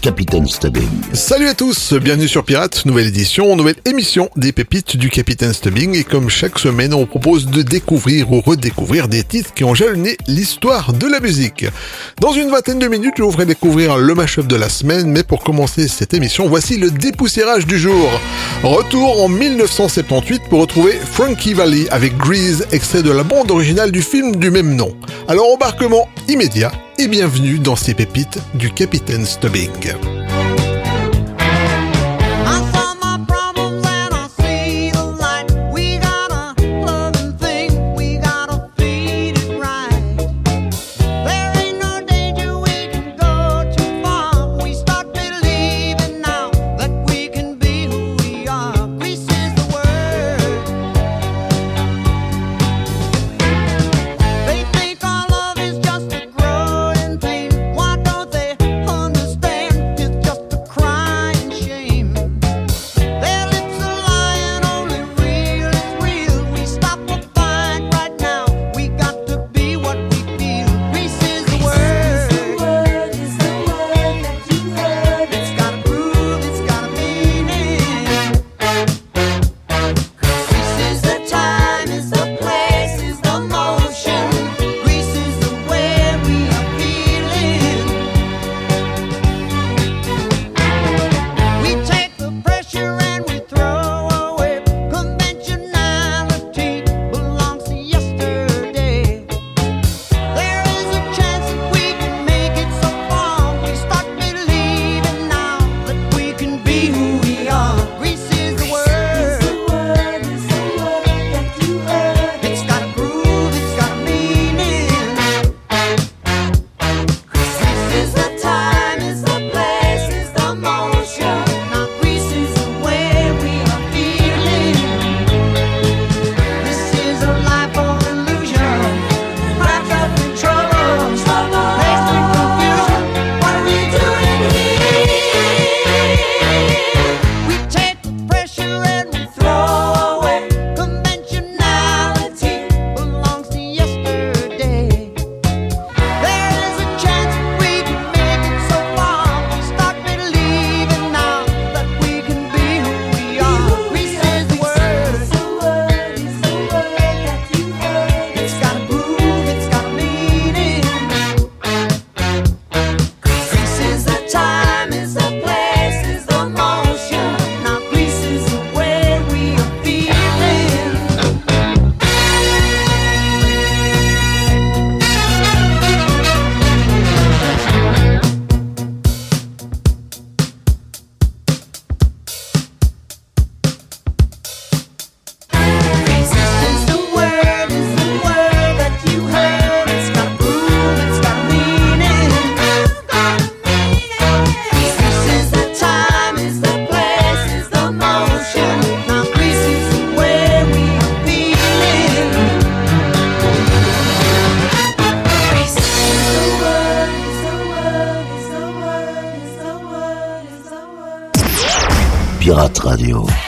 Capitaine Stubbing. Salut à tous, bienvenue sur Pirate, nouvelle édition, nouvelle émission des pépites du Capitaine Stubbing et comme chaque semaine on propose de découvrir ou redécouvrir des titres qui ont jalonné l'histoire de la musique. Dans une vingtaine de minutes je vous ferai découvrir le mashup de la semaine mais pour commencer cette émission voici le dépoussiérage du jour. Retour en 1978 pour retrouver Frankie Valli avec Grease extrait de la bande originale du film du même nom. Alors embarquement immédiat et bienvenue dans ces pépites du Capitaine Stubbing. Pirate Radio.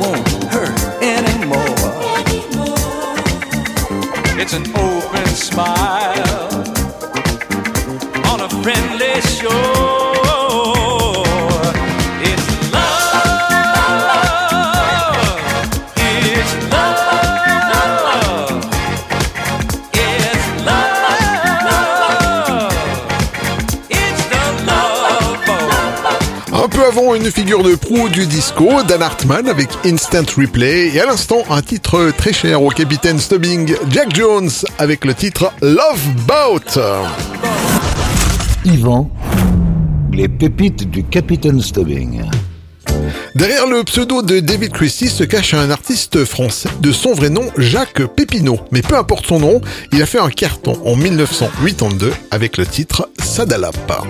won't hurt anymore. It's an open smile on a friendly shore. Une figure de proue du disco, Dan Hartman avec Instant Replay, et à l'instant un titre très cher au capitaine Stubbing, Jack Jones avec le titre Love Boat. Yvan, les pépites du capitaine Stubbing. Derrière le pseudo de David Christie se cache un artiste français de son vrai nom Jacques Pépineau. Mais peu importe son nom, il a fait un carton en 1982 avec le titre Sadalapa.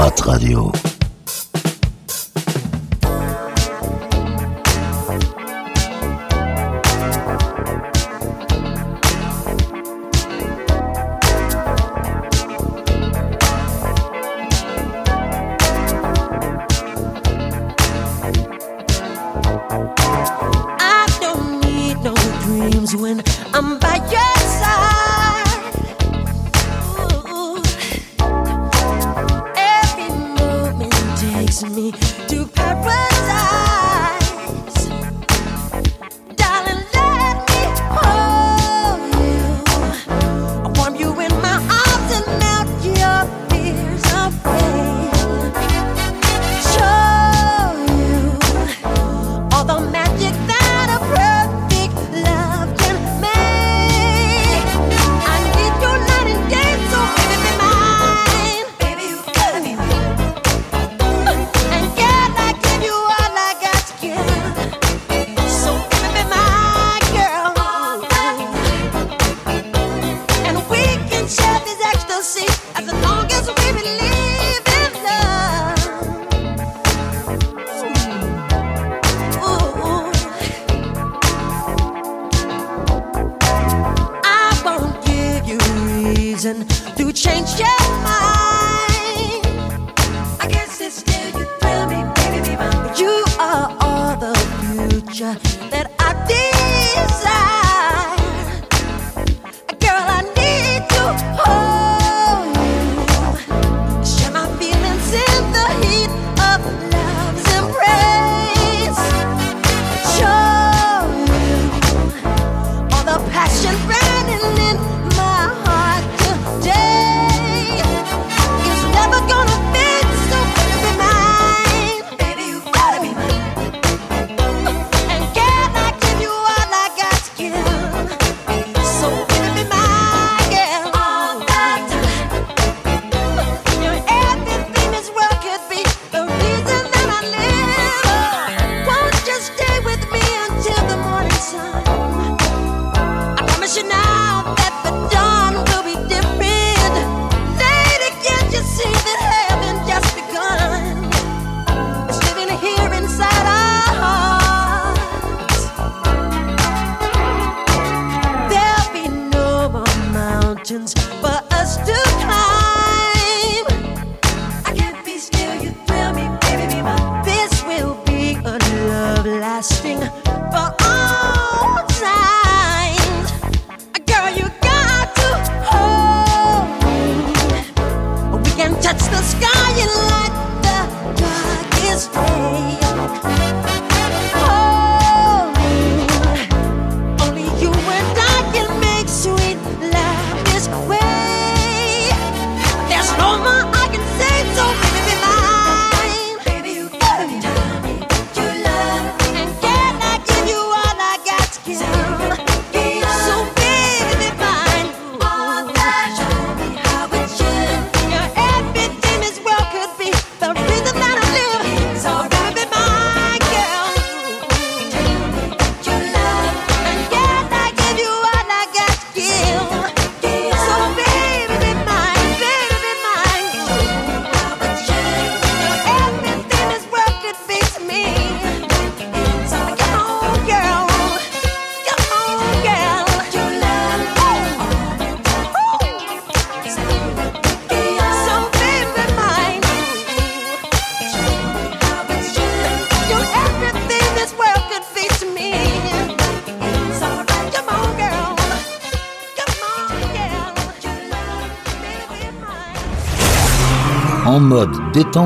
Pirate Radio.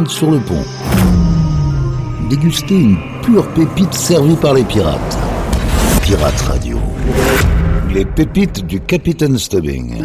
Sur le pont. Déguster une pure pépite servie par les pirates. Pirate Radio. Les pépites du Capitaine Stubbing.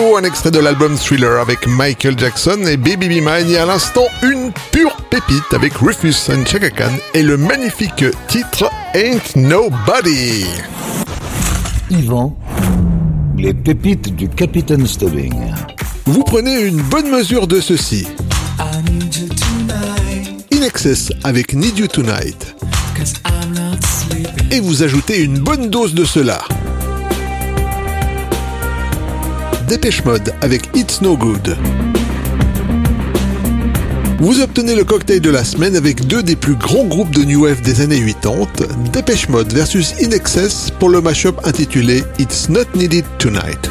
Un extrait de l'album Thriller avec Michael Jackson et Baby Be Mine et à l'instant une pure pépite avec Rufus and Chaka Khan et le magnifique titre Ain't Nobody. Yvan, les pépites du Capitaine Stubbing. Vous prenez une bonne mesure de ceci. In Excess avec Need You Tonight. Et vous ajoutez une bonne dose de cela. Dépêche Mode avec It's No Good. Vous obtenez le cocktail de la semaine avec deux des plus grands groupes de New Wave des années 80, Dépêche Mode versus In Excess pour le mashup intitulé It's Not Needed Tonight.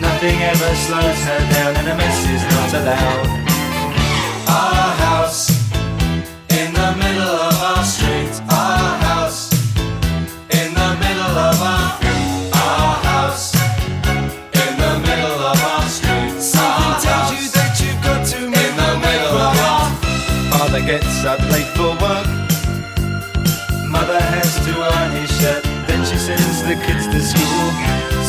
Nothing ever slows her down, and a mess is not allowed. Our house in the middle of our street. Our house in the middle of our our house in the middle of our street. Something tells you that you've got to in the middle of our father gets up late for work. Mother has to iron his shirt. Then she sends the kids to school.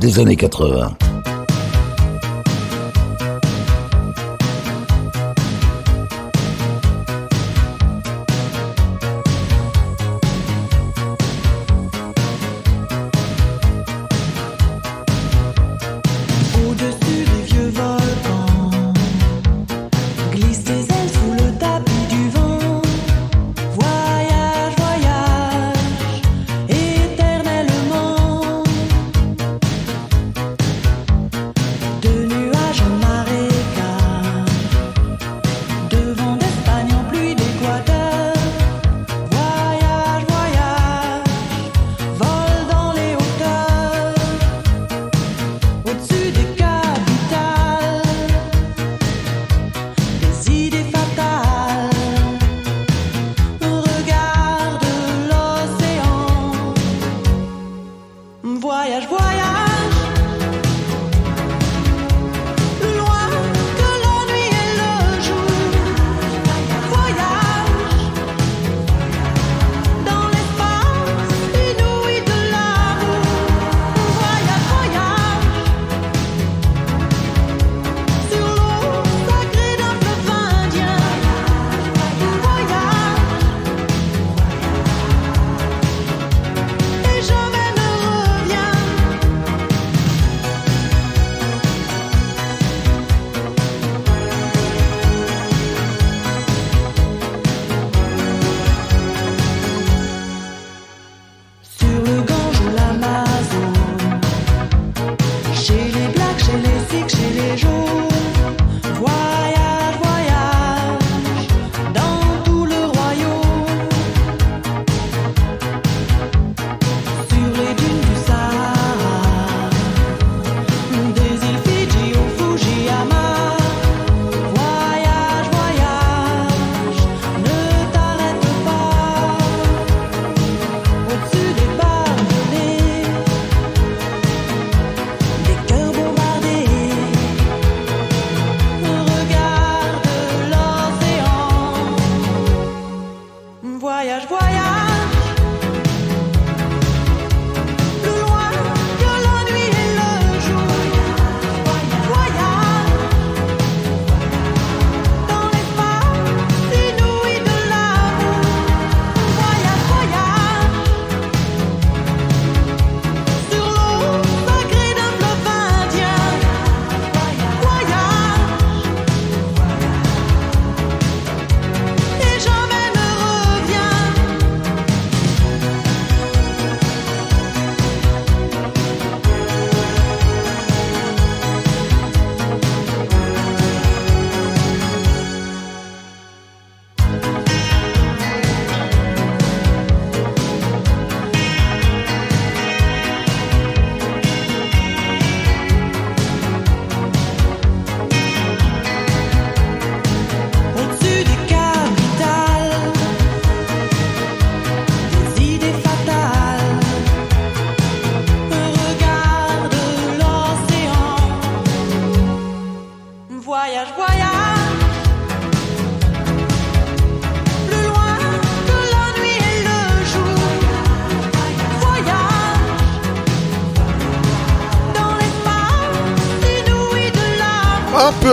Des années 80.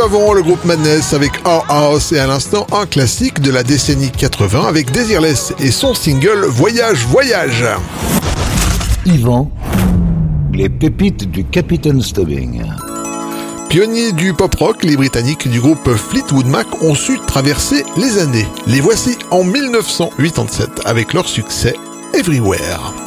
avant, le groupe Madness avec Our House et à l'instant un classique de la décennie 80 avec Desireless et son single Voyage, Voyage. Yvan, les pépites du Capitaine Stubbing. Pionniers du pop-rock, les Britanniques du groupe Fleetwood Mac ont su traverser les années. Les voici en 1987 avec leur succès Everywhere.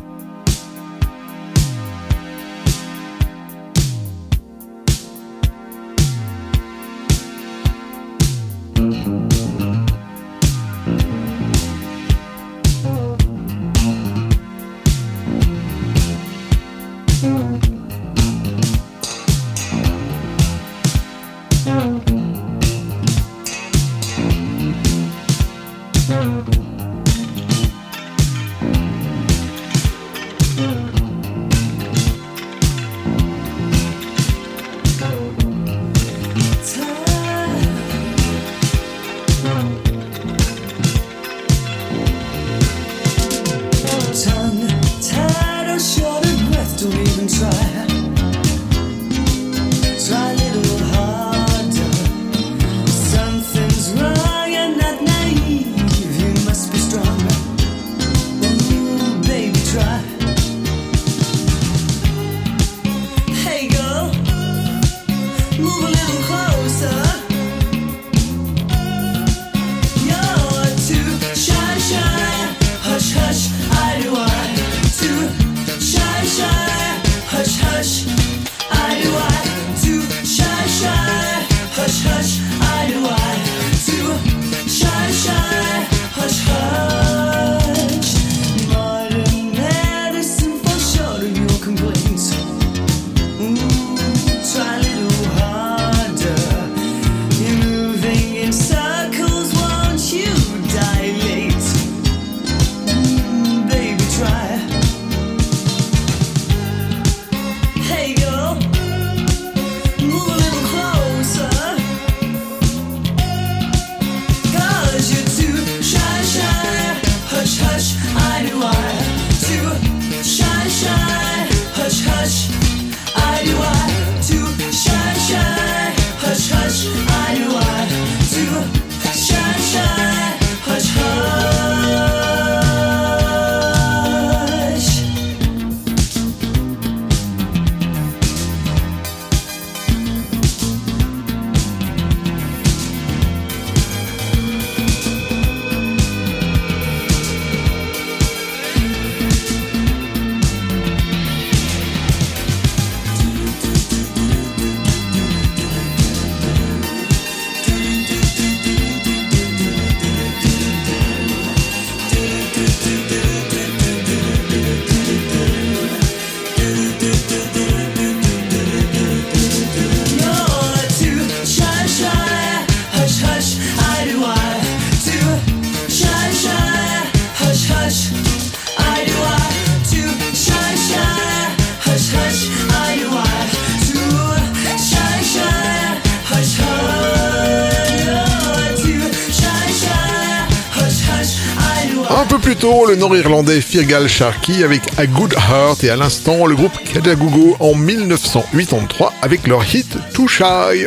nord-irlandais Firgal Sharkey avec A Good Heart et à l'instant le groupe Kajagoogoo en 1983 avec leur hit Too Shy.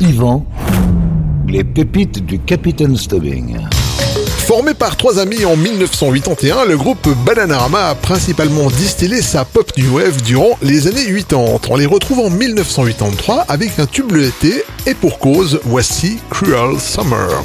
Yvan, les pépites du Capitaine Stubbing. Formé par trois amis en 1981, le groupe Bananarama a principalement distillé sa pop new wave durant les années 80. On les retrouve en 1983 avec un tube de l'été et pour cause, voici Cruel Summer.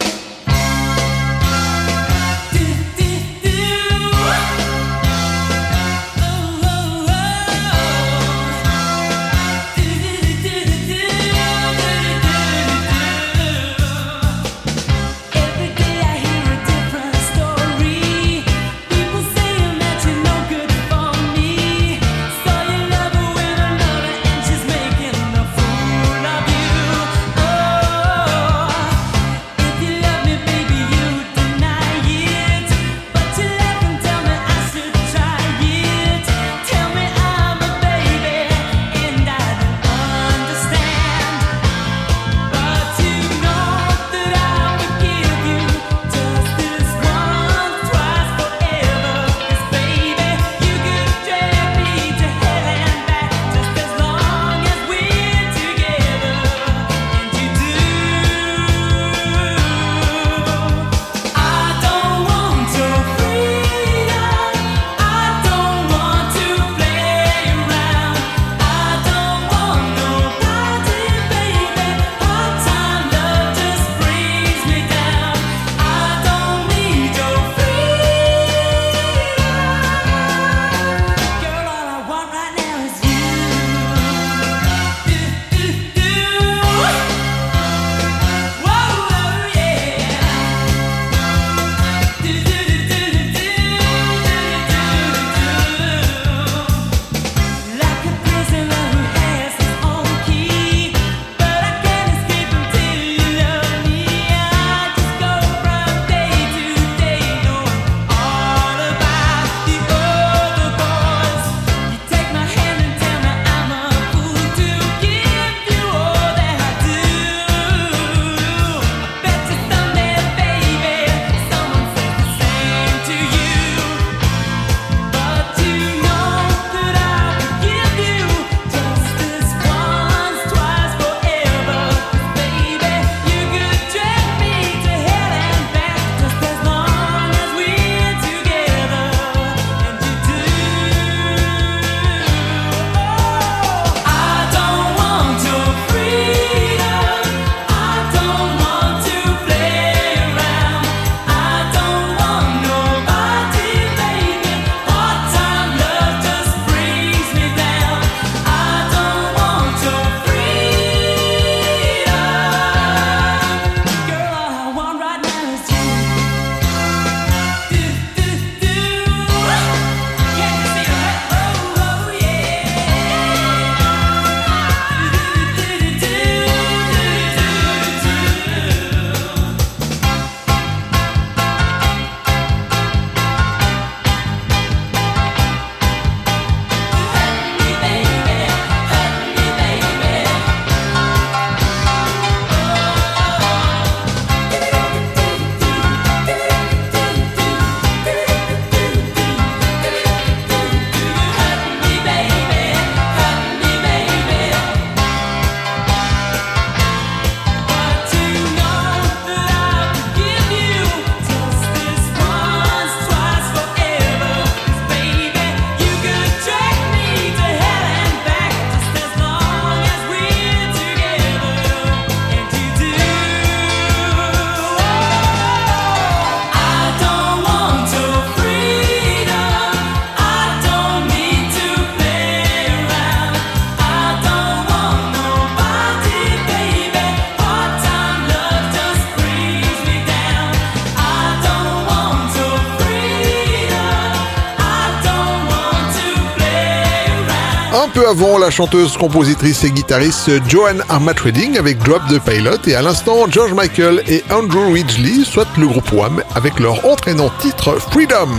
peu avant, la chanteuse, compositrice et guitariste Joanne Armat Redding avec Drop the Pilot et à l'instant George Michael et Andrew Ridgely, soit le groupe Wham, avec leur entraînant titre Freedom.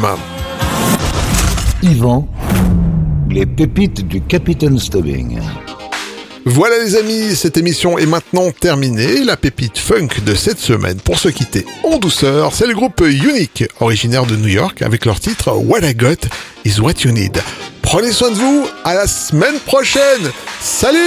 Yvan, les pépites du Capitaine Stubbing. Voilà les amis, cette émission est maintenant terminée. La pépite funk de cette semaine pour se quitter en douceur, c'est le groupe Unique, originaire de New York, avec leur titre What I Got is What You Need. Prenez soin de vous, à la semaine prochaine. Salut